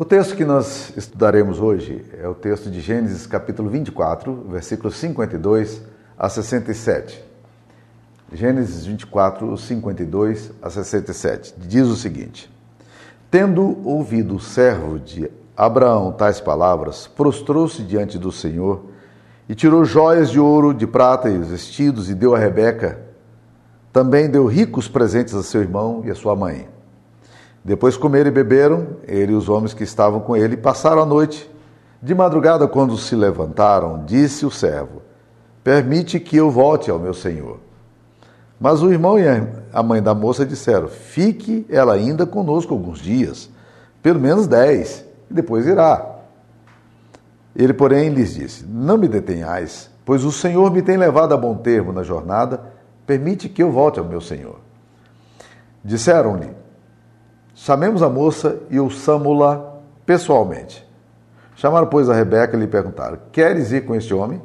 O texto que nós estudaremos hoje é o texto de Gênesis capítulo 24, versículos 52 a 67. Gênesis 24, 52 a 67. Diz o seguinte: Tendo ouvido o servo de Abraão tais palavras, prostrou-se diante do Senhor e tirou joias de ouro, de prata e vestidos e deu a Rebeca. Também deu ricos presentes a seu irmão e a sua mãe. Depois comeram e beberam, ele e os homens que estavam com ele, passaram a noite. De madrugada, quando se levantaram, disse o servo: Permite que eu volte ao meu senhor. Mas o irmão e a mãe da moça disseram: Fique ela ainda conosco alguns dias, pelo menos dez, e depois irá. Ele, porém, lhes disse: Não me detenhais, pois o Senhor me tem levado a bom termo na jornada, permite que eu volte ao meu senhor. Disseram-lhe: Chamemos a moça e ouçamo-la pessoalmente. Chamaram, pois, a Rebeca e lhe perguntaram: Queres ir com este homem?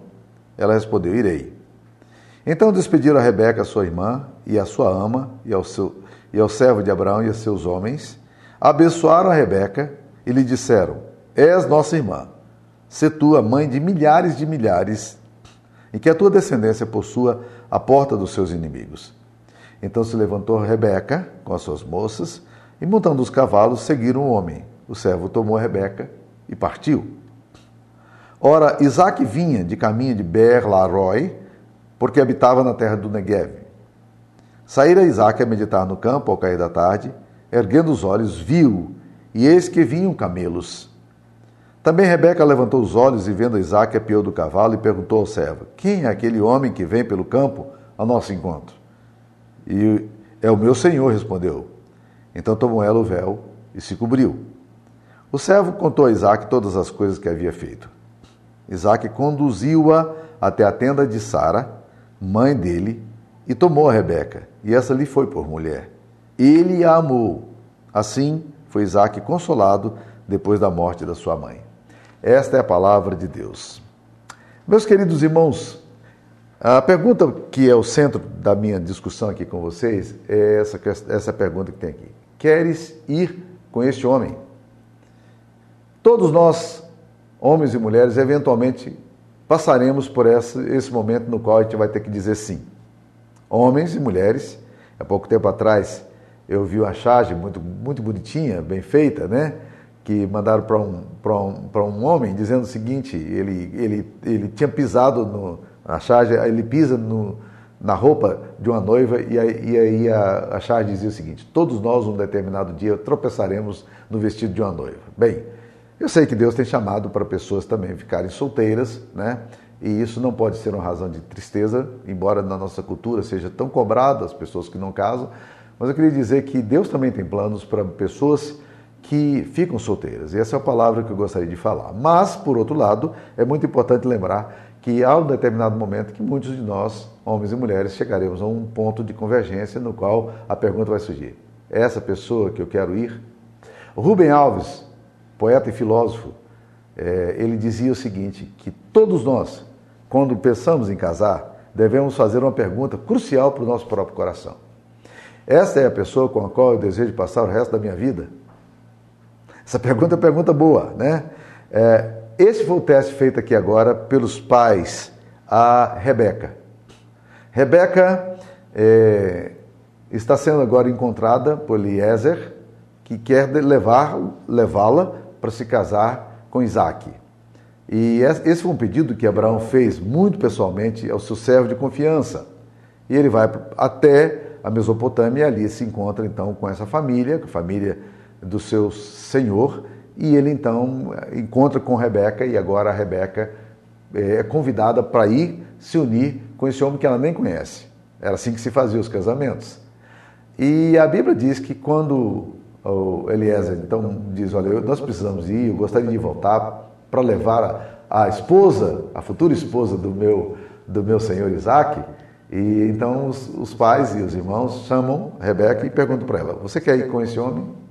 Ela respondeu: Irei. Então despediram a Rebeca, sua irmã, e a sua ama, e ao, seu, e ao servo de Abraão e a seus homens, abençoaram a Rebeca e lhe disseram: És nossa irmã se tu a mãe de milhares de milhares, e que a tua descendência possua a porta dos seus inimigos. Então se levantou Rebeca com as suas moças, e montando os cavalos, seguiram o homem. O servo tomou Rebeca e partiu. Ora, Isaac vinha de caminho de Ber-Laroi, porque habitava na terra do Negev. Saíra Isaac a meditar no campo ao cair da tarde, erguendo os olhos, viu, e eis que vinham camelos também Rebeca levantou os olhos e, vendo Isaac, apiou do cavalo e perguntou ao servo: Quem é aquele homem que vem pelo campo ao nosso encontro? E é o meu senhor, respondeu. Então tomou ela o véu e se cobriu. O servo contou a Isaac todas as coisas que havia feito. Isaac conduziu-a até a tenda de Sara, mãe dele, e tomou a Rebeca, e essa lhe foi por mulher. Ele a amou. Assim foi Isaac consolado depois da morte da sua mãe. Esta é a palavra de Deus. Meus queridos irmãos, a pergunta que é o centro da minha discussão aqui com vocês é essa, essa pergunta que tem aqui. Queres ir com este homem? Todos nós, homens e mulheres, eventualmente passaremos por esse, momento no qual a gente vai ter que dizer sim. Homens e mulheres, há pouco tempo atrás eu vi uma charge muito, muito bonitinha, bem feita, né? que mandaram para um, um, um homem dizendo o seguinte: ele, ele, ele tinha pisado no, na charge, ele pisa no, na roupa de uma noiva e aí, a, a charge dizia o seguinte: todos nós, um determinado dia, tropeçaremos no vestido de uma noiva. Bem, eu sei que Deus tem chamado para pessoas também ficarem solteiras, né? E isso não pode ser uma razão de tristeza, embora na nossa cultura seja tão cobrado as pessoas que não casam. Mas eu queria dizer que Deus também tem planos para pessoas que ficam solteiras. E essa é a palavra que eu gostaria de falar. Mas, por outro lado, é muito importante lembrar que há um determinado momento que muitos de nós, homens e mulheres, chegaremos a um ponto de convergência no qual a pergunta vai surgir: é essa pessoa que eu quero ir? Rubem Alves, poeta e filósofo, é, ele dizia o seguinte: que todos nós, quando pensamos em casar, devemos fazer uma pergunta crucial para o nosso próprio coração. Esta é a pessoa com a qual eu desejo passar o resto da minha vida? Essa pergunta é uma pergunta boa, né? É, esse foi o teste feito aqui agora pelos pais a Rebeca. Rebeca é, está sendo agora encontrada por Eliezer, que quer levá-la para se casar com Isaac. E esse foi um pedido que Abraão fez muito pessoalmente ao seu servo de confiança. E ele vai até a Mesopotâmia e ali se encontra então com essa família, a família do seu senhor, e ele então encontra com Rebeca, e agora a Rebeca é, é convidada para ir se unir com esse homem que ela nem conhece. Era assim que se fazia os casamentos. E a Bíblia diz que quando o Eliezer então diz, olha, nós precisamos ir, eu gostaria de voltar para levar a, a esposa, a futura esposa do meu, do meu senhor Isaac, e então os, os pais e os irmãos chamam Rebeca e perguntam para ela, você quer ir com esse homem?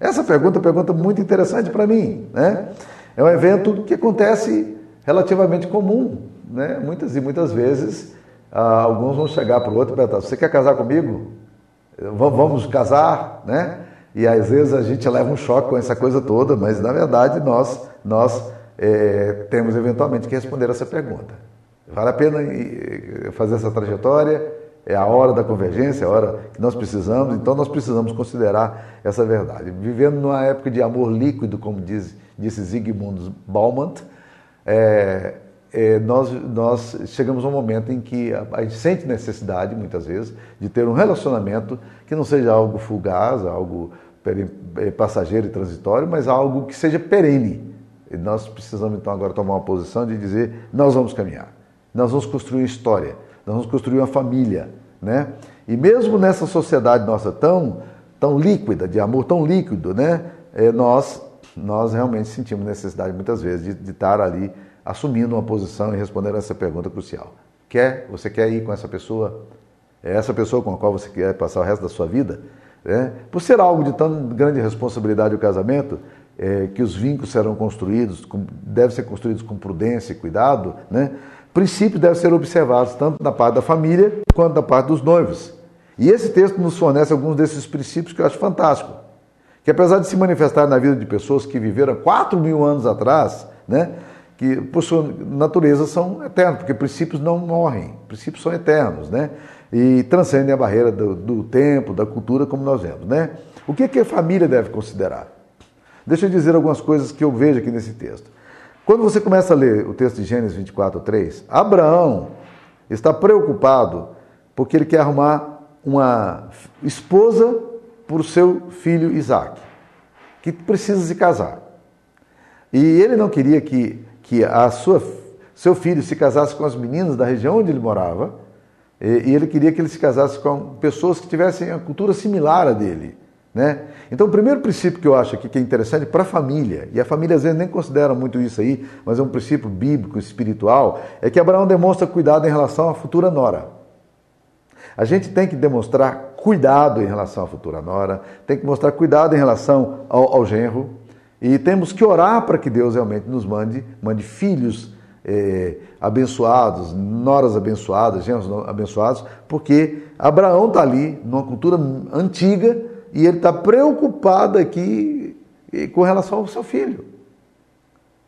Essa pergunta é uma pergunta muito interessante para mim. Né? É um evento que acontece relativamente comum. Né? Muitas e muitas vezes, ah, alguns vão chegar para o outro e perguntar: Você quer casar comigo? Vamos casar? Né? E às vezes a gente leva um choque com essa coisa toda, mas na verdade nós, nós é, temos eventualmente que responder essa pergunta. Vale a pena fazer essa trajetória? É a hora da convergência, é a hora que nós precisamos, então nós precisamos considerar essa verdade. Vivendo numa época de amor líquido, como diz, disse Zygmunt Bauman, é, é, nós, nós chegamos a um momento em que a, a gente sente necessidade, muitas vezes, de ter um relacionamento que não seja algo fugaz, algo é, passageiro e transitório, mas algo que seja perene. E nós precisamos, então, agora tomar uma posição de dizer: nós vamos caminhar, nós vamos construir história, nós vamos construir uma família. Né? E mesmo nessa sociedade nossa tão, tão líquida, de amor tão líquido, né? É, nós, nós realmente sentimos necessidade, muitas vezes, de, de estar ali assumindo uma posição e respondendo essa pergunta crucial. Quer, você quer ir com essa pessoa? É essa pessoa com a qual você quer passar o resto da sua vida? É? Por ser algo de tão grande responsabilidade o casamento, é, que os vínculos serão construídos, com, devem ser construídos com prudência e cuidado, né? Princípios devem ser observados tanto da parte da família quanto da parte dos noivos. E esse texto nos fornece alguns desses princípios que eu acho fantástico. Que apesar de se manifestar na vida de pessoas que viveram 4 mil anos atrás, né, que por sua natureza são eternos, porque princípios não morrem, princípios são eternos, né? E transcendem a barreira do, do tempo, da cultura, como nós vemos, né? O que, que a família deve considerar? Deixa eu dizer algumas coisas que eu vejo aqui nesse texto. Quando você começa a ler o texto de Gênesis 24, 3, Abraão está preocupado porque ele quer arrumar uma esposa para o seu filho Isaac, que precisa se casar. E ele não queria que que a sua, seu filho se casasse com as meninas da região onde ele morava, e, ele queria que ele se casasse com pessoas que tivessem a cultura similar à dele. Né? Então, o primeiro princípio que eu acho aqui que é interessante para a família, e a família às vezes nem considera muito isso aí, mas é um princípio bíblico, espiritual, é que Abraão demonstra cuidado em relação à futura nora. A gente tem que demonstrar cuidado em relação à futura nora, tem que mostrar cuidado em relação ao, ao genro, e temos que orar para que Deus realmente nos mande, mande filhos é, abençoados, noras abençoadas, genros abençoados, porque Abraão está ali, numa cultura antiga, e ele está preocupado aqui com relação ao seu filho.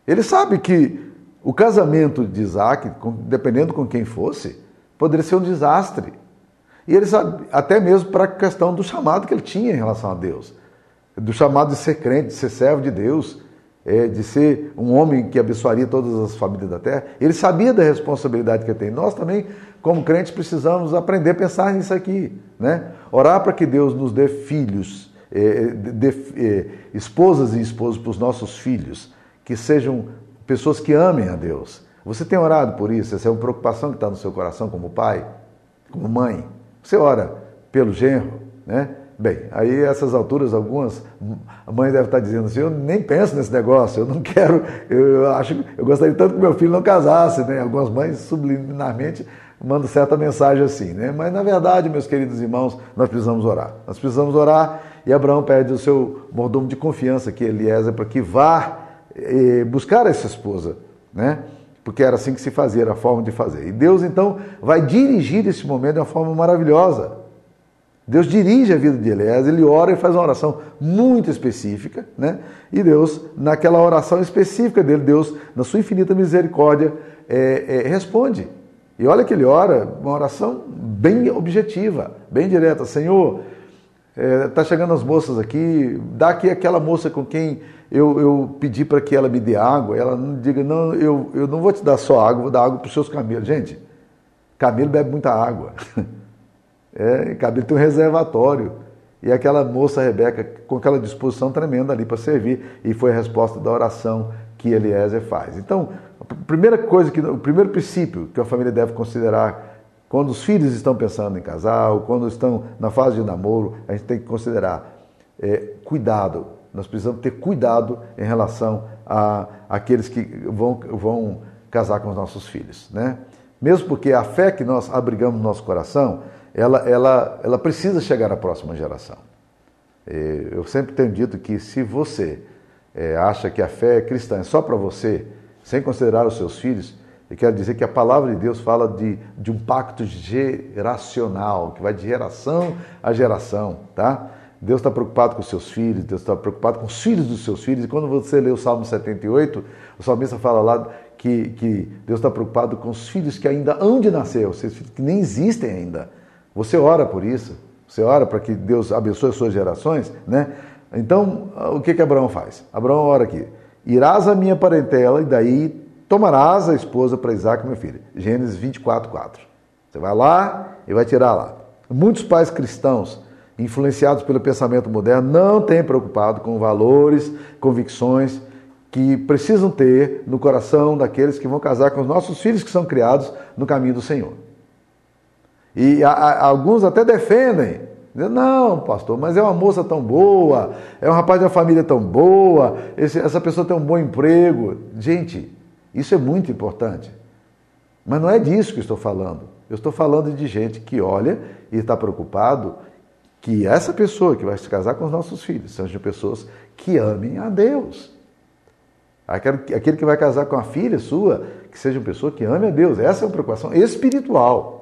Ele sabe que o casamento de Isaac, dependendo com quem fosse, poderia ser um desastre. E ele sabe, até mesmo para a questão do chamado que ele tinha em relação a Deus do chamado de ser crente, de ser servo de Deus, é, de ser um homem que abençoaria todas as famílias da terra. Ele sabia da responsabilidade que tem. Nós também, como crentes, precisamos aprender a pensar nisso aqui. Né? Orar para que Deus nos dê filhos, é, dê, é, esposas e esposos para os nossos filhos, que sejam pessoas que amem a Deus. Você tem orado por isso? Essa é uma preocupação que está no seu coração como pai, como mãe. Você ora pelo genro, né? Bem, aí essas alturas, algumas mães devem estar dizendo assim, eu nem penso nesse negócio, eu não quero, eu acho, eu gostaria tanto que meu filho não casasse, né? Algumas mães subliminarmente mandam certa mensagem assim, né? Mas na verdade, meus queridos irmãos, nós precisamos orar. Nós precisamos orar e Abraão pede o seu mordomo de confiança, que é Eliezer, para que vá eh, buscar essa esposa, né? Porque era assim que se fazia, era a forma de fazer. E Deus então vai dirigir esse momento de uma forma maravilhosa. Deus dirige a vida de Eliezer, ele ora e faz uma oração muito específica, né? E Deus, naquela oração específica dele, Deus, na sua infinita misericórdia, é, é, responde. E olha que ele ora, uma oração bem objetiva, bem direta. Senhor, está é, tá chegando as moças aqui, dá aqui aquela moça com quem eu, eu pedi para que ela me dê água, ela não diga, não, eu, eu não vou te dar só água, vou dar água para os seus camelos. Gente, camelo bebe muita água. É, tem um reservatório. E aquela moça Rebeca com aquela disposição tremenda ali para servir. E foi a resposta da oração que Eliezer faz. Então, a primeira coisa, que, o primeiro princípio que a família deve considerar quando os filhos estão pensando em casar, ou quando estão na fase de namoro, a gente tem que considerar é, cuidado. Nós precisamos ter cuidado em relação a aqueles que vão, vão casar com os nossos filhos. Né? Mesmo porque a fé que nós abrigamos no nosso coração, ela, ela, ela precisa chegar à próxima geração. Eu sempre tenho dito que se você é, acha que a fé cristã é só para você, sem considerar os seus filhos, eu quero dizer que a palavra de Deus fala de, de um pacto geracional, que vai de geração a geração, tá? Deus está preocupado com os seus filhos, Deus está preocupado com os filhos dos seus filhos. E quando você lê o Salmo 78, o salmista fala lá que, que Deus está preocupado com os filhos que ainda hão de nascer, os filhos que nem existem ainda. Você ora por isso, você ora para que Deus abençoe as suas gerações, né? Então, o que que Abraão faz? Abraão ora aqui: Irás a minha parentela e daí tomarás a esposa para Isaac, meu filho. Gênesis 24, 4. Você vai lá e vai tirar lá. Muitos pais cristãos, influenciados pelo pensamento moderno, não têm preocupado com valores, convicções que precisam ter no coração daqueles que vão casar com os nossos filhos que são criados no caminho do Senhor. E a, a, alguns até defendem, não, pastor, mas é uma moça tão boa, é um rapaz de uma família tão boa, esse, essa pessoa tem um bom emprego. Gente, isso é muito importante. Mas não é disso que estou falando. Eu estou falando de gente que olha e está preocupado que essa pessoa que vai se casar com os nossos filhos sejam pessoas que amem a Deus. Aquele que vai casar com a filha sua, que seja uma pessoa que ame a Deus. Essa é uma preocupação espiritual.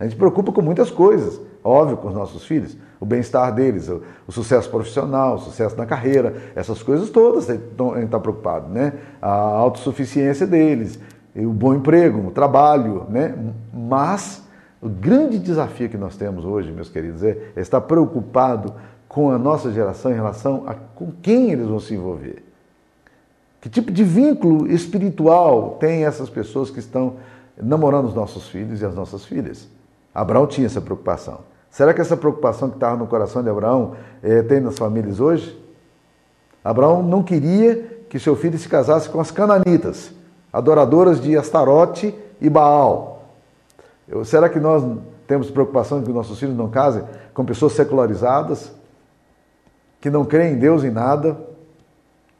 A gente preocupa com muitas coisas, óbvio, com os nossos filhos. O bem-estar deles, o, o, sucesso profissional, o sucesso na carreira, essas coisas todas a gente está preocupado, né? A autossuficiência deles, o bom emprego, o trabalho, né? Mas o grande desafio que nós temos hoje, meus queridos, é, é estar preocupado com a nossa geração em relação a com quem eles vão se envolver. Que tipo de vínculo espiritual tem essas pessoas que estão namorando os nossos filhos e as nossas filhas? Abraão tinha essa preocupação. Será que essa preocupação que estava no coração de Abraão eh, tem nas famílias hoje? Abraão não queria que seu filho se casasse com as cananitas adoradoras de Astarote e Baal. Será que nós temos preocupação de que nossos filhos não casem com pessoas secularizadas, que não creem em Deus em nada,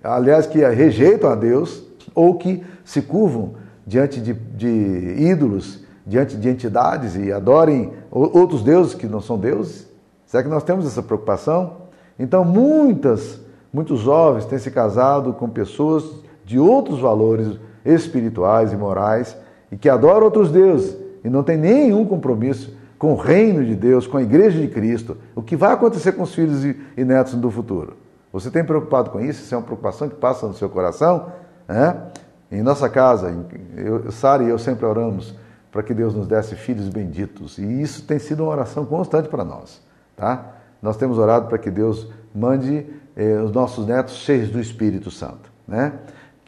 aliás, que rejeitam a Deus, ou que se curvam diante de, de ídolos, diante de entidades e adorem outros deuses que não são deuses? Será que nós temos essa preocupação? Então, muitas, muitos jovens têm se casado com pessoas de outros valores, espirituais e morais e que adoram outros deuses e não tem nenhum compromisso com o reino de Deus, com a igreja de Cristo, o que vai acontecer com os filhos e netos do futuro? Você tem preocupado com isso? Isso é uma preocupação que passa no seu coração? É? Em nossa casa, eu, Sara e eu sempre oramos para que Deus nos desse filhos benditos. E isso tem sido uma oração constante para nós. Tá? Nós temos orado para que Deus mande eh, os nossos netos cheios do Espírito Santo. Né?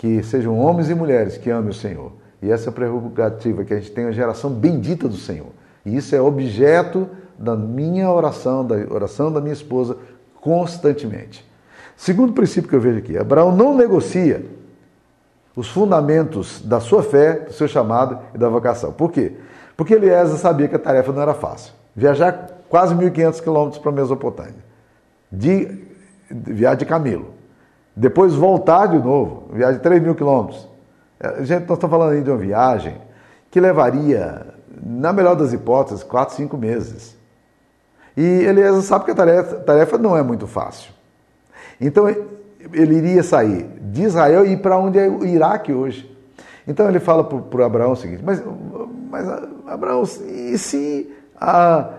que sejam homens e mulheres que amem o Senhor. E essa prerrogativa que a gente tem a geração bendita do Senhor. E isso é objeto da minha oração, da oração da minha esposa, constantemente. Segundo princípio que eu vejo aqui, Abraão não negocia os fundamentos da sua fé, do seu chamado e da vocação. Por quê? Porque Eliezer sabia que a tarefa não era fácil. Viajar quase 1.500 quilômetros para a Mesopotâmia, de, viagem de camelo. Depois voltar de novo, viagem de 3 mil quilômetros. É, gente, nós estamos falando aí de uma viagem que levaria, na melhor das hipóteses, 4, 5 meses. E Eliezer sabe que a tarefa, tarefa não é muito fácil. Então ele iria sair de Israel e ir para onde é o Iraque hoje. Então ele fala para Abraão o seguinte: Mas, mas Abraão, e se a,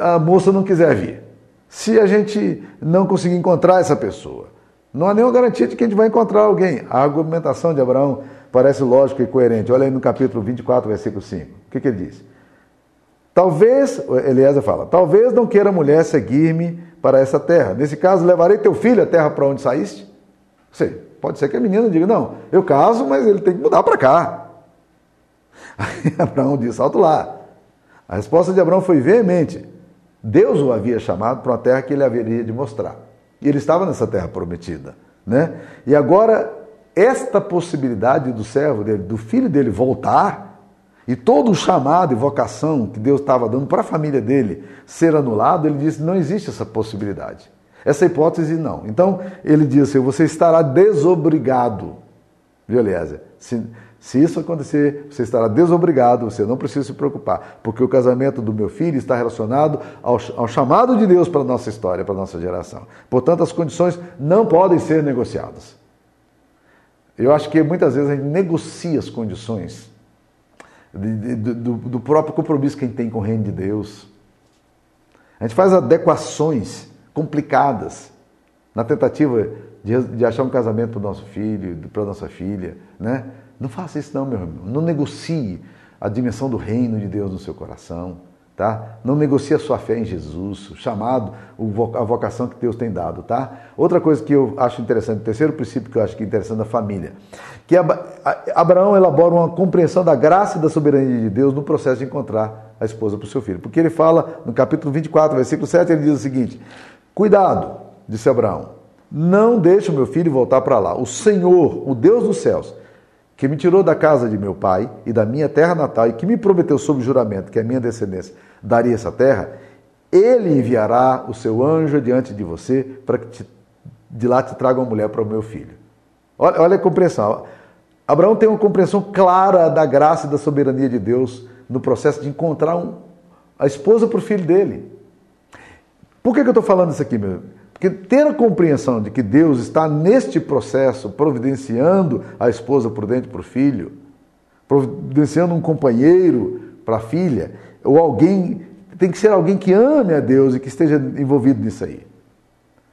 a moça não quiser vir? Se a gente não conseguir encontrar essa pessoa? Não há nenhuma garantia de que a gente vai encontrar alguém. A argumentação de Abraão parece lógica e coerente. Olha aí no capítulo 24, versículo 5. O que, que ele diz? Talvez, Eliezer fala, talvez não queira a mulher seguir-me para essa terra. Nesse caso, levarei teu filho à terra para onde saíste? Sei, pode ser que a menina diga, não, eu caso, mas ele tem que mudar para cá. Aí Abraão diz, alto lá. A resposta de Abraão foi veemente. Deus o havia chamado para uma terra que ele haveria de mostrar. E ele estava nessa terra prometida. Né? E agora, esta possibilidade do servo dele, do filho dele voltar, e todo o chamado e vocação que Deus estava dando para a família dele ser anulado, ele disse: não existe essa possibilidade. Essa hipótese não. Então, ele diz assim: você estará desobrigado. Viu, Eliezer? Se, se isso acontecer, você estará desobrigado, você não precisa se preocupar, porque o casamento do meu filho está relacionado ao, ao chamado de Deus para a nossa história, para a nossa geração. Portanto, as condições não podem ser negociadas. Eu acho que muitas vezes a gente negocia as condições de, de, do, do próprio compromisso que a gente tem com o reino de Deus. A gente faz adequações complicadas na tentativa de, de achar um casamento para o nosso filho, para a nossa filha, né? Não faça isso não, meu irmão. Não negocie a dimensão do reino de Deus no seu coração, tá? Não negocie a sua fé em Jesus, o chamado, a vocação que Deus tem dado, tá? Outra coisa que eu acho interessante, o terceiro princípio que eu acho que é interessante da família, que Abraão elabora uma compreensão da graça e da soberania de Deus no processo de encontrar a esposa para o seu filho. Porque ele fala no capítulo 24, versículo 7, ele diz o seguinte: Cuidado, disse Abraão, não deixe o meu filho voltar para lá. O Senhor, o Deus dos céus, que me tirou da casa de meu pai e da minha terra natal e que me prometeu sob juramento que a minha descendência daria essa terra, ele enviará o seu anjo diante de você para que te, de lá te traga uma mulher para o meu filho. Olha, olha a compreensão. Abraão tem uma compreensão clara da graça e da soberania de Deus no processo de encontrar um, a esposa para o filho dele. Por que, que eu estou falando isso aqui, meu? Porque ter a compreensão de que Deus está neste processo providenciando a esposa prudente para o filho, providenciando um companheiro para a filha, ou alguém, tem que ser alguém que ame a Deus e que esteja envolvido nisso aí.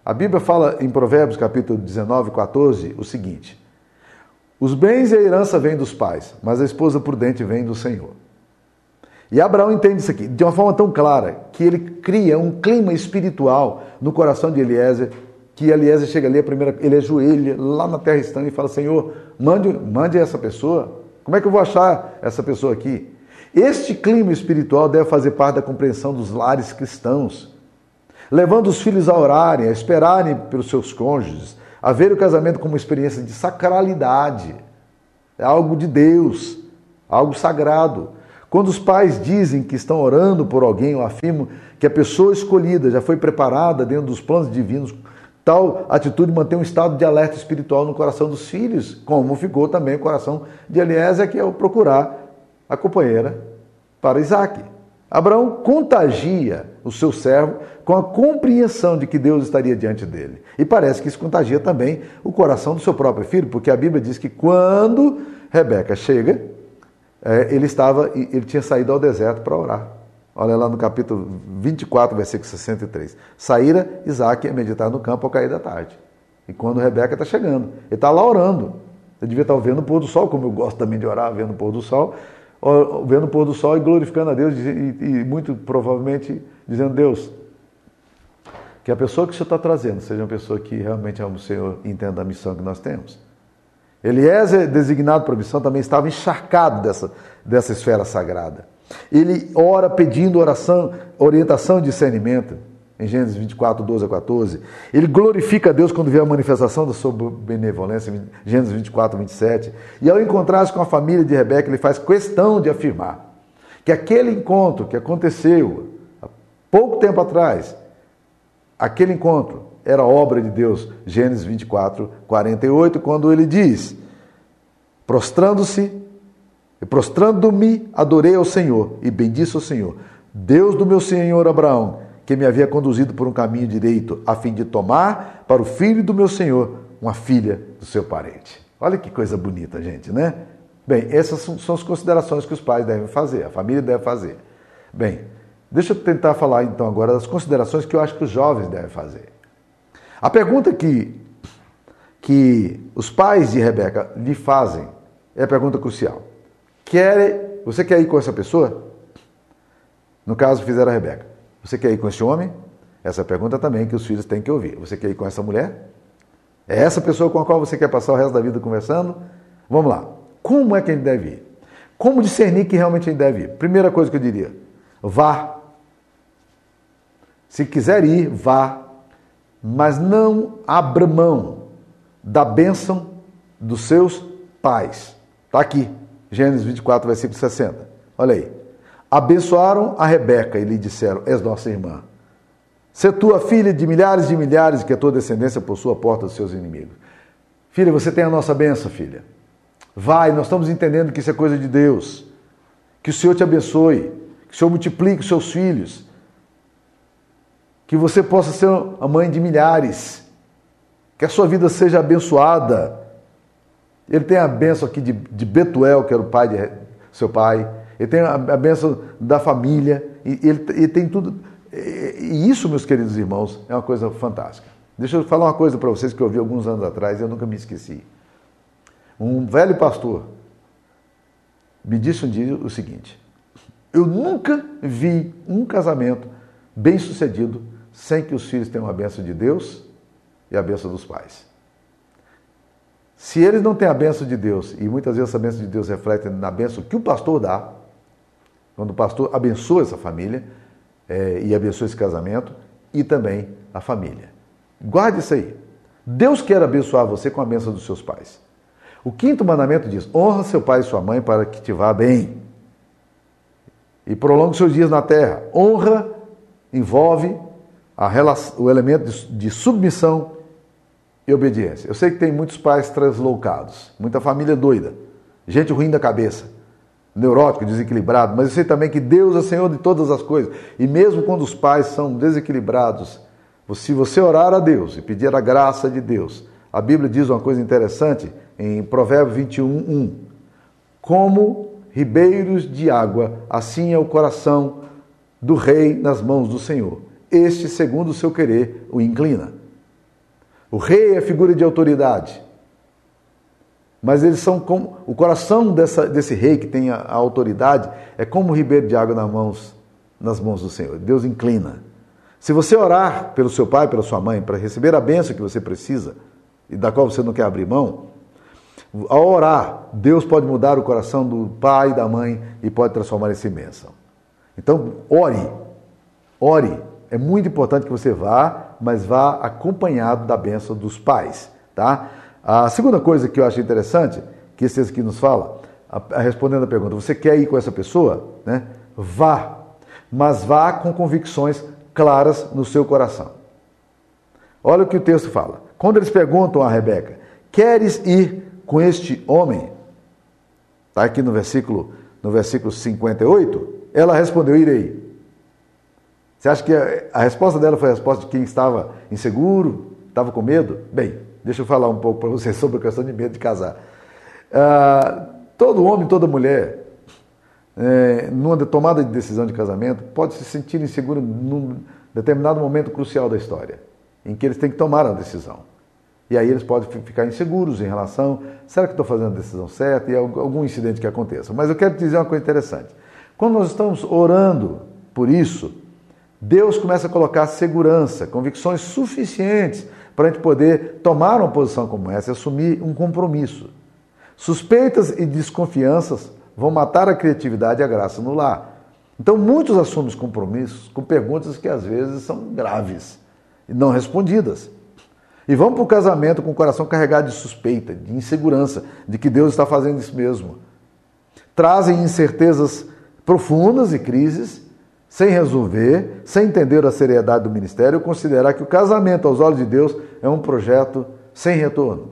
A Bíblia fala em Provérbios capítulo 19, 14 o seguinte: Os bens e a herança vêm dos pais, mas a esposa prudente vem do Senhor. E Abraão entende isso aqui de uma forma tão clara que ele cria um clima espiritual no coração de Eliezer, que Eliezer chega ali, a primeira, ele ajoelha lá na terra estranha e fala: Senhor, mande, mande essa pessoa. Como é que eu vou achar essa pessoa aqui? Este clima espiritual deve fazer parte da compreensão dos lares cristãos, levando os filhos a orarem, a esperarem pelos seus cônjuges, a ver o casamento como uma experiência de sacralidade, é algo de Deus, algo sagrado. Quando os pais dizem que estão orando por alguém ou afirmam que a pessoa escolhida já foi preparada dentro dos planos divinos, tal atitude mantém um estado de alerta espiritual no coração dos filhos, como ficou também o coração de Eliezer, que é o procurar a companheira para Isaac. Abraão contagia o seu servo com a compreensão de que Deus estaria diante dele. E parece que isso contagia também o coração do seu próprio filho, porque a Bíblia diz que quando Rebeca chega, ele estava, ele tinha saído ao deserto para orar. Olha lá no capítulo 24, versículo 63. Saíra Isaac a meditar no campo ao cair da tarde. E quando Rebeca está chegando, ele está lá orando. Ele devia estar vendo o pôr do sol, como eu gosto também de orar, vendo o pôr do sol, vendo o pôr do sol e glorificando a Deus, e, e muito provavelmente dizendo: Deus, que a pessoa que o Senhor está trazendo seja uma pessoa que realmente ama o Senhor e entenda a missão que nós temos. Eliezer, designado para a missão, também estava encharcado dessa, dessa esfera sagrada. Ele ora pedindo oração, orientação e discernimento, em Gênesis 24, 12 a 14. Ele glorifica a Deus quando vê a manifestação da sua benevolência, em Gênesis 24, 27. E ao encontrar-se com a família de Rebeca, ele faz questão de afirmar que aquele encontro que aconteceu há pouco tempo atrás, aquele encontro era obra de Deus. Gênesis 24, 48, quando ele diz: Prostrando-se, prostrando-me, adorei ao Senhor e bendiço ao Senhor, Deus do meu senhor Abraão, que me havia conduzido por um caminho direito, a fim de tomar para o filho do meu senhor uma filha do seu parente. Olha que coisa bonita, gente, né? Bem, essas são as considerações que os pais devem fazer, a família deve fazer. Bem, deixa eu tentar falar então agora das considerações que eu acho que os jovens devem fazer. A pergunta que, que os pais de Rebeca lhe fazem é a pergunta crucial. Quer, você quer ir com essa pessoa? No caso, fizeram a Rebeca. Você quer ir com esse homem? Essa é a pergunta também que os filhos têm que ouvir. Você quer ir com essa mulher? É essa pessoa com a qual você quer passar o resto da vida conversando? Vamos lá. Como é que ele deve ir? Como discernir que realmente ele deve ir? Primeira coisa que eu diria: vá. Se quiser ir, vá mas não abra mão da bênção dos seus pais. Está aqui, Gênesis 24, versículo 60. Olha aí. Abençoaram a Rebeca e lhe disseram: És nossa irmã. Se tua filha de milhares de milhares, que a tua descendência possua a porta dos seus inimigos. Filha, você tem a nossa bênção, filha. Vai, nós estamos entendendo que isso é coisa de Deus. Que o Senhor te abençoe, que o Senhor multiplique os seus filhos, que você possa ser a mãe de milhares, que a sua vida seja abençoada. Ele tem a benção aqui de, de Betuel, que era o pai de seu pai, ele tem a, a benção da família, e ele, ele tem tudo. E isso, meus queridos irmãos, é uma coisa fantástica. Deixa eu falar uma coisa para vocês que eu ouvi alguns anos atrás e eu nunca me esqueci. Um velho pastor me disse um dia o seguinte: Eu nunca vi um casamento bem sucedido sem que os filhos tenham a benção de Deus e a benção dos pais. Se eles não têm a benção de Deus, e muitas vezes a benção de Deus reflete na benção que o pastor dá, quando o pastor abençoa essa família é, e abençoa esse casamento, e também a família. Guarde isso aí. Deus quer abençoar você com a benção dos seus pais. O quinto mandamento diz: honra seu pai e sua mãe para que te vá bem. E prolongue seus dias na terra. Honra envolve relação, o elemento de, de submissão e obediência. Eu sei que tem muitos pais translocados, muita família doida, gente ruim da cabeça, neurótico, desequilibrado, mas eu sei também que Deus é Senhor de todas as coisas. E mesmo quando os pais são desequilibrados, se você orar a Deus e pedir a graça de Deus, a Bíblia diz uma coisa interessante em Provérbios 21, 1. Como ribeiros de água, assim é o coração do rei nas mãos do Senhor. Este, segundo o seu querer, o inclina. O rei é figura de autoridade. Mas eles são como. O coração dessa, desse rei que tem a, a autoridade é como o ribeiro de água nas mãos, nas mãos do Senhor. Deus inclina. Se você orar pelo seu pai, pela sua mãe, para receber a bênção que você precisa e da qual você não quer abrir mão, ao orar, Deus pode mudar o coração do pai e da mãe e pode transformar isso em bênção. Então, ore. Ore. É muito importante que você vá, mas vá acompanhado da bênção dos pais, tá? A segunda coisa que eu acho interessante, que esse aqui nos fala, a, a, respondendo a pergunta, você quer ir com essa pessoa? Né? Vá, mas vá com convicções claras no seu coração. Olha o que o texto fala. Quando eles perguntam a Rebeca, queres ir com este homem? Está aqui no versículo, no versículo 58. Ela respondeu: Irei. Você acha que a, resposta dela foi a resposta de quem estava inseguro, estava com medo? Bem, deixa eu falar um pouco para você sobre a questão de medo de casar. Ah, todo homem, toda mulher, é, numa tomada de decisão de casamento, pode se sentir inseguro num determinado momento crucial da história, em que eles têm que tomar a decisão. E aí eles podem ficar inseguros em relação, será que estou fazendo a decisão certa? E algum incidente que aconteça. Mas eu quero te dizer uma coisa interessante. Quando nós estamos orando por isso, Deus começa a colocar segurança, convicções suficientes para a gente poder tomar uma posição como essa e assumir um compromisso. Suspeitas e desconfianças vão matar a criatividade e a graça no lar. Então, muitos assumem os compromissos com perguntas que às vezes são graves e não respondidas. E vão para o casamento com o coração carregado de suspeita, de insegurança, de que Deus está fazendo isso mesmo. Trazem incertezas profundas e crises, sem resolver, sem entender a seriedade do ministério, considerar que o casamento, aos olhos de Deus, é um projeto sem retorno.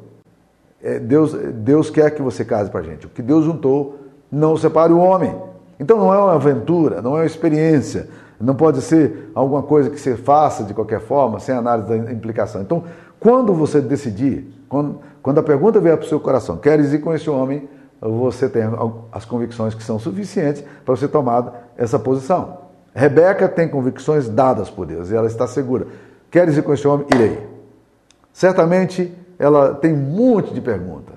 É, Deus, Deus quer que você case para a gente. O que Deus juntou, não separe o homem. Então não é uma aventura, não é uma experiência, não pode ser alguma coisa que você faça de qualquer forma, sem análise da implicação. Então, quando você decidir, quando, quando a pergunta vier para o seu coração, queres ir com esse homem, você tem as convicções que são suficientes para você tomar essa posição. Rebeca tem convicções dadas por Deus e ela está segura. Queres ir com esse homem? Irei. Certamente ela tem um monte de perguntas.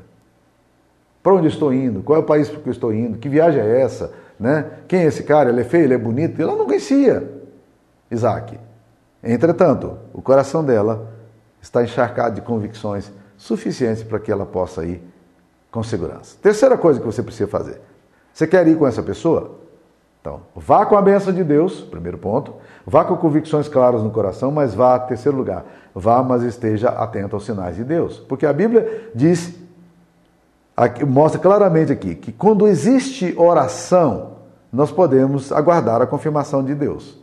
Para onde estou indo? Qual é o país para que eu estou indo? Que viagem é essa? Né? Quem é esse cara? Ele é feio? Ele é bonito? Ela não conhecia Isaac. Entretanto, o coração dela está encharcado de convicções suficientes para que ela possa ir com segurança. Terceira coisa que você precisa fazer: você quer ir com essa pessoa? Então, vá com a bênção de Deus, primeiro ponto. Vá com convicções claras no coração, mas vá, terceiro lugar, vá, mas esteja atento aos sinais de Deus. Porque a Bíblia diz, aqui, mostra claramente aqui, que quando existe oração, nós podemos aguardar a confirmação de Deus.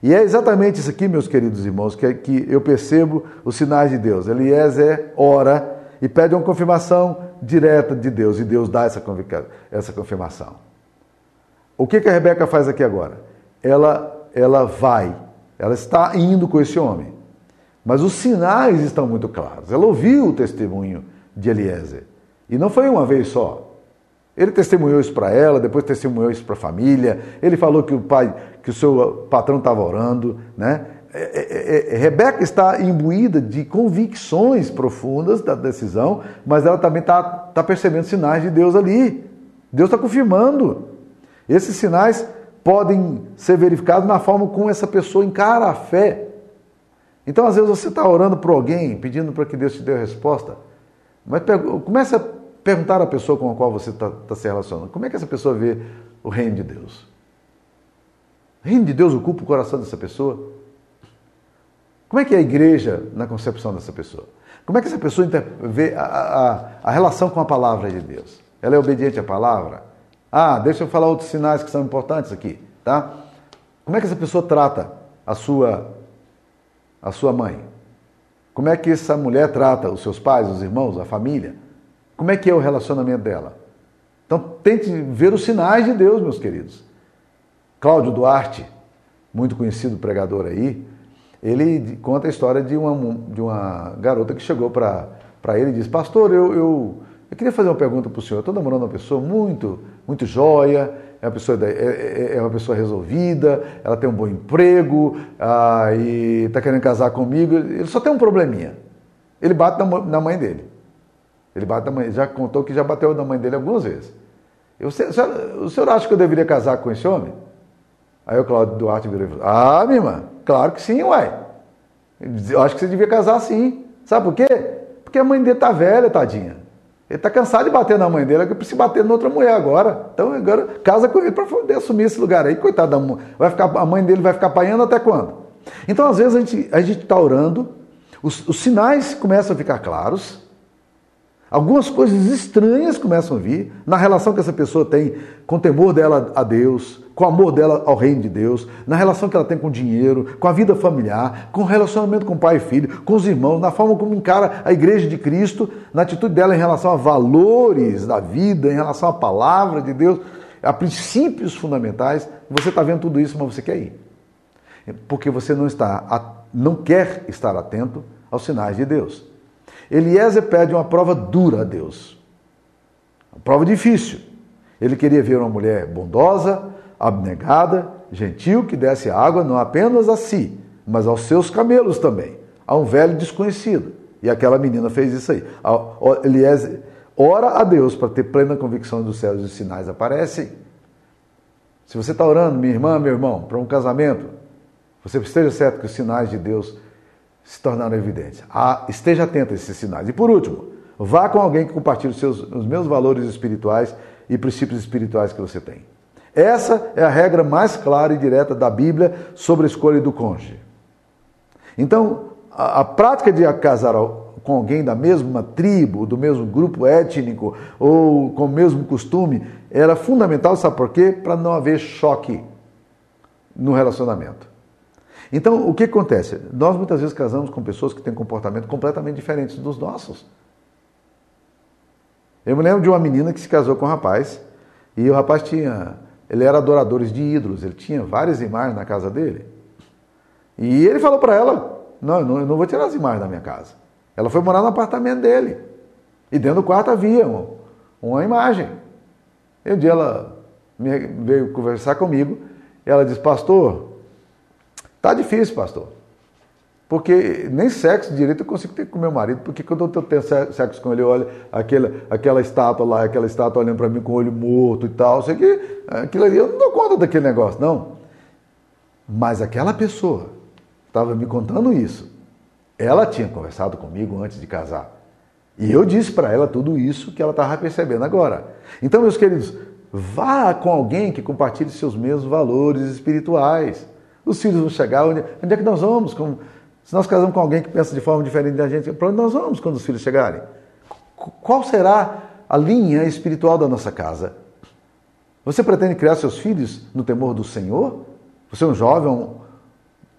E é exatamente isso aqui, meus queridos irmãos, que, que eu percebo os sinais de Deus. Eliezer ora e pede uma confirmação direta de Deus, e Deus dá essa, essa confirmação. O que, que a Rebeca faz aqui agora? Ela, ela vai, ela está indo com esse homem. Mas os sinais estão muito claros. Ela ouviu o testemunho de Eliezer. E não foi uma vez só. Ele testemunhou isso para ela, depois testemunhou isso para a família. Ele falou que o pai que o seu patrão estava orando, né? É, é, é, Rebeca está imbuída de convicções profundas da decisão, mas ela também está tá percebendo sinais de Deus ali. Deus está confirmando. Esses sinais podem ser verificados na forma como essa pessoa encara a fé. Então, às vezes, você está orando por alguém, pedindo para que Deus te dê a resposta, mas comece a perguntar à pessoa com a qual você está tá se relacionando: como é que essa pessoa vê o reino de Deus? O reino de Deus ocupa o coração dessa pessoa? Como é que é a igreja na concepção dessa pessoa? Como é que essa pessoa vê a, a, a relação com a palavra de Deus? Ela é obediente à palavra? Ah, deixa eu falar outros sinais que são importantes aqui, tá? Como é que essa pessoa trata a sua a sua mãe? Como é que essa mulher trata os seus pais, os irmãos, a família? Como é que é o relacionamento dela? Então tente ver os sinais de Deus, meus queridos. Cláudio Duarte, muito conhecido pregador aí, ele conta a história de uma, de uma garota que chegou para ele e disse: Pastor, eu, eu, eu queria fazer uma pergunta para o senhor. Estou namorando uma pessoa muito, muito joia, é uma pessoa, é, é, é uma pessoa resolvida, ela tem um bom emprego ah, e está querendo casar comigo. Ele só tem um probleminha. Ele bate na, na mãe dele. Ele bate na mãe, já contou que já bateu na mãe dele algumas vezes. Eu, o, senhor, o senhor acha que eu deveria casar com esse homem? Aí o Cláudio Duarte virou e falou: Ah, minha irmã, claro que sim, uai. Eu acho que você devia casar sim. Sabe por quê? Porque a mãe dele tá velha, tadinha. Ele tá cansado de bater na mãe dele, que precisa bater na outra mulher agora. Então agora casa com ele para poder assumir esse lugar aí. Coitado da mãe. Vai ficar, a mãe dele vai ficar apanhando até quando? Então, às vezes, a gente está orando, os, os sinais começam a ficar claros, Algumas coisas estranhas começam a vir na relação que essa pessoa tem com o temor dela a Deus, com o amor dela ao reino de Deus, na relação que ela tem com o dinheiro, com a vida familiar, com o relacionamento com o pai e filho, com os irmãos, na forma como encara a igreja de Cristo, na atitude dela em relação a valores da vida, em relação à palavra de Deus, a princípios fundamentais. Você está vendo tudo isso, mas você quer ir. Porque você não está, não quer estar atento aos sinais de Deus. Eliezer pede uma prova dura a Deus. Uma prova difícil. Ele queria ver uma mulher bondosa, abnegada, gentil, que desse água não apenas a si, mas aos seus camelos também, a um velho desconhecido. E aquela menina fez isso aí. Eliezer ora a Deus para ter plena convicção dos céus e os sinais aparecem. Se você está orando, minha irmã, meu irmão, para um casamento, você esteja certo que os sinais de Deus se tornaram evidentes. Ah, esteja atento a esses sinais. E por último, vá com alguém que compartilhe os, seus, os mesmos valores espirituais e princípios espirituais que você tem. Essa é a regra mais clara e direta da Bíblia sobre a escolha do cônjuge. Então, a, a prática de casar com alguém da mesma tribo, do mesmo grupo étnico ou com o mesmo costume era fundamental, sabe por quê? Para não haver choque no relacionamento. Então, o que acontece? Nós muitas vezes casamos com pessoas que têm comportamento completamente diferentes dos nossos. Eu me lembro de uma menina que se casou com um rapaz, e o rapaz tinha. Ele era adorador de ídolos, ele tinha várias imagens na casa dele. E ele falou para ela: não, eu não vou tirar as imagens da minha casa. Ela foi morar no apartamento dele. E dentro do quarto havia uma, imagem. E um dia ela veio conversar comigo, ela disse: Pastor, Tá difícil, pastor. Porque nem sexo direito eu consigo ter com meu marido, porque quando eu tenho sexo com ele, eu olho aquela, aquela estátua lá, aquela estátua olhando para mim com o olho morto e tal, sei que aquilo ali, eu não dou conta daquele negócio, não. Mas aquela pessoa estava me contando isso. Ela tinha conversado comigo antes de casar. E eu disse para ela tudo isso que ela estava percebendo agora. Então, meus queridos, vá com alguém que compartilhe seus mesmos valores espirituais. Os filhos vão chegar, onde, onde é que nós vamos? Se nós casamos com alguém que pensa de forma diferente da gente, para onde nós vamos quando os filhos chegarem? Qual será a linha espiritual da nossa casa? Você pretende criar seus filhos no temor do Senhor? Você é um jovem,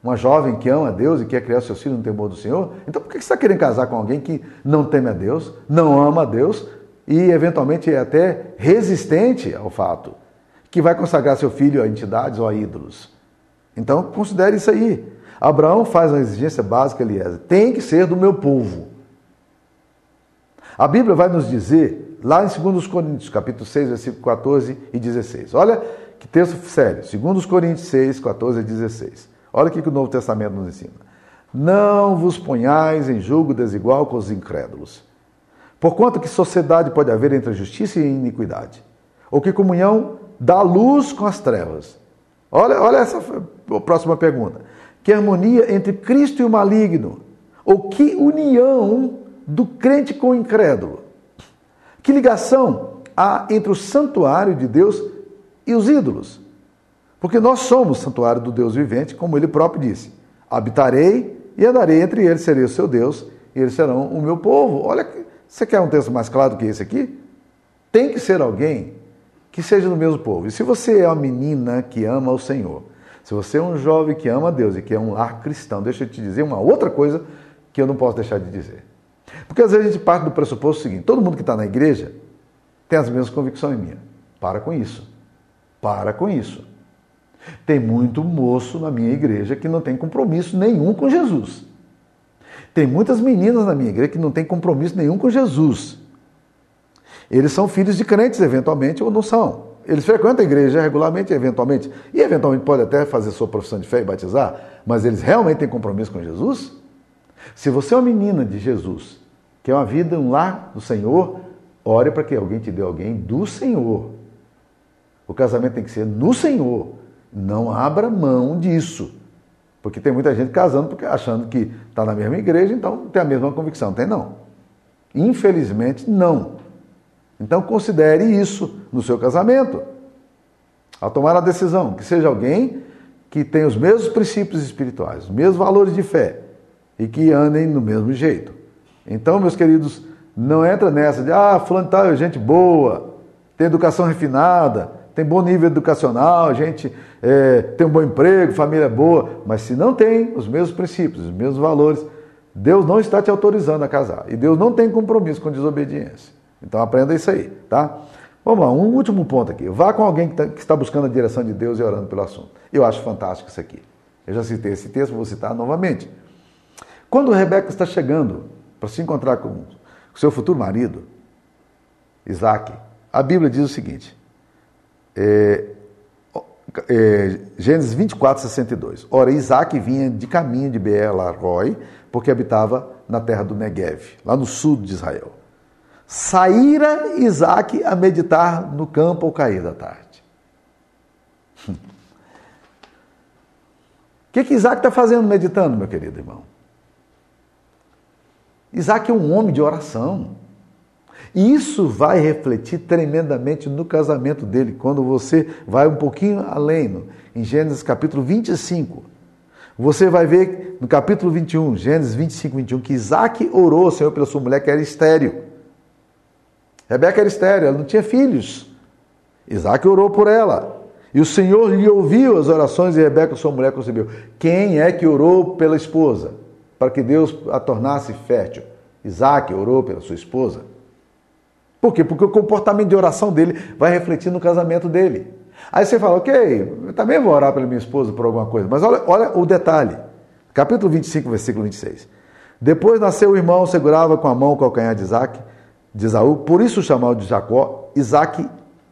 uma jovem que ama a Deus e quer criar seus filhos no temor do Senhor? Então por que você está querendo casar com alguém que não teme a Deus, não ama a Deus e eventualmente é até resistente ao fato que vai consagrar seu filho a entidades ou a ídolos? Então, considere isso aí. Abraão faz uma exigência básica, Eliezer. Tem que ser do meu povo. A Bíblia vai nos dizer, lá em 2 Coríntios, capítulo 6, versículo 14 e 16. Olha que texto sério. Segundo os Coríntios 6, 14 a 16. Olha o que o Novo Testamento nos ensina. Não vos ponhais em julgo desigual com os incrédulos. Porquanto que sociedade pode haver entre a justiça e a iniquidade? Ou que comunhão dá luz com as trevas? Olha, olha essa próxima pergunta. Que harmonia entre Cristo e o maligno? Ou que união do crente com o incrédulo? Que ligação há entre o santuário de Deus e os ídolos? Porque nós somos santuário do Deus vivente, como ele próprio disse: habitarei e andarei entre eles, serei o seu Deus, e eles serão o meu povo. Olha, você quer um texto mais claro do que esse aqui? Tem que ser alguém que seja do mesmo povo. E se você é uma menina que ama o Senhor, se você é um jovem que ama Deus e que é um lar cristão, deixa eu te dizer uma outra coisa que eu não posso deixar de dizer. Porque às vezes a gente parte do pressuposto seguinte: todo mundo que está na igreja tem as mesmas convicções minhas. Para com isso. Para com isso. Tem muito moço na minha igreja que não tem compromisso nenhum com Jesus. Tem muitas meninas na minha igreja que não têm compromisso nenhum com Jesus. Eles são filhos de crentes, eventualmente, ou não são. Eles frequentam a igreja regularmente, eventualmente, e eventualmente pode até fazer sua profissão de fé e batizar, mas eles realmente têm compromisso com Jesus? Se você é uma menina de Jesus, que é uma vida, um lar do Senhor, ore para que alguém te dê alguém do Senhor. O casamento tem que ser no Senhor. Não abra mão disso. Porque tem muita gente casando porque achando que está na mesma igreja, então tem a mesma convicção. Tem não. Infelizmente, não. Então considere isso no seu casamento. Ao tomar a decisão, que seja alguém que tenha os mesmos princípios espirituais, os mesmos valores de fé e que andem no mesmo jeito. Então, meus queridos, não entra nessa de ah, fulano tal é gente boa, tem educação refinada, tem bom nível educacional, gente é, tem um bom emprego, família boa, mas se não tem os mesmos princípios, os mesmos valores, Deus não está te autorizando a casar. E Deus não tem compromisso com desobediência. Então aprenda isso aí, tá? Vamos lá, um último ponto aqui. Vá com alguém que, tá, que está buscando a direção de Deus e orando pelo assunto. Eu acho fantástico isso aqui. Eu já citei esse texto, vou citar novamente. Quando Rebeca está chegando para se encontrar com seu futuro marido, Isaac, a Bíblia diz o seguinte: é, é, Gênesis 24, 62. Ora, Isaac vinha de caminho de Beer-Laroi, porque habitava na terra do Negev, lá no sul de Israel. Saíra Isaac a meditar no campo ao cair da tarde. O que, que Isaac está fazendo meditando, meu querido irmão? Isaac é um homem de oração. E isso vai refletir tremendamente no casamento dele, quando você vai um pouquinho além, em Gênesis capítulo 25. Você vai ver no capítulo 21, Gênesis 25, 21, que Isaac orou Senhor pela sua mulher que era estéreo. Rebeca era estéreo, ela não tinha filhos. Isaac orou por ela. E o Senhor lhe ouviu as orações e Rebeca, sua mulher, concebeu. Quem é que orou pela esposa? Para que Deus a tornasse fértil. Isaac orou pela sua esposa. Por quê? Porque o comportamento de oração dele vai refletir no casamento dele. Aí você fala, ok, eu também vou orar pela minha esposa por alguma coisa. Mas olha, olha o detalhe. Capítulo 25, versículo 26. Depois nasceu o irmão, segurava com a mão o calcanhar de Isaac de Esaú, por isso chamado de Jacó, Isaac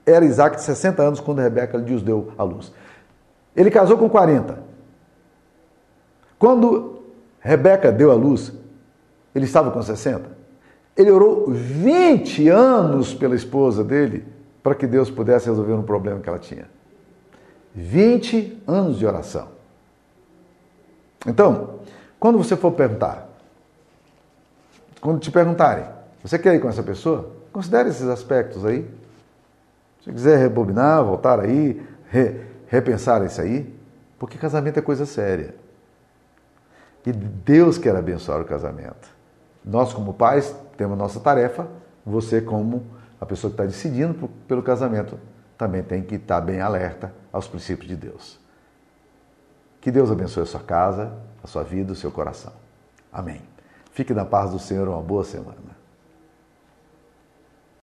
era Isaac de 60 anos quando Rebeca lhe deu à luz. Ele casou com 40. Quando Rebeca deu à luz, ele estava com 60. Ele orou 20 anos pela esposa dele para que Deus pudesse resolver um problema que ela tinha. 20 anos de oração. Então, quando você for perguntar, quando te perguntarem, você quer ir com essa pessoa? Considere esses aspectos aí. Se quiser rebobinar, voltar aí, re, repensar isso aí, porque casamento é coisa séria. E Deus quer abençoar o casamento. Nós, como pais, temos nossa tarefa, você, como a pessoa que está decidindo pelo casamento, também tem que estar bem alerta aos princípios de Deus. Que Deus abençoe a sua casa, a sua vida, o seu coração. Amém. Fique na paz do Senhor, uma boa semana.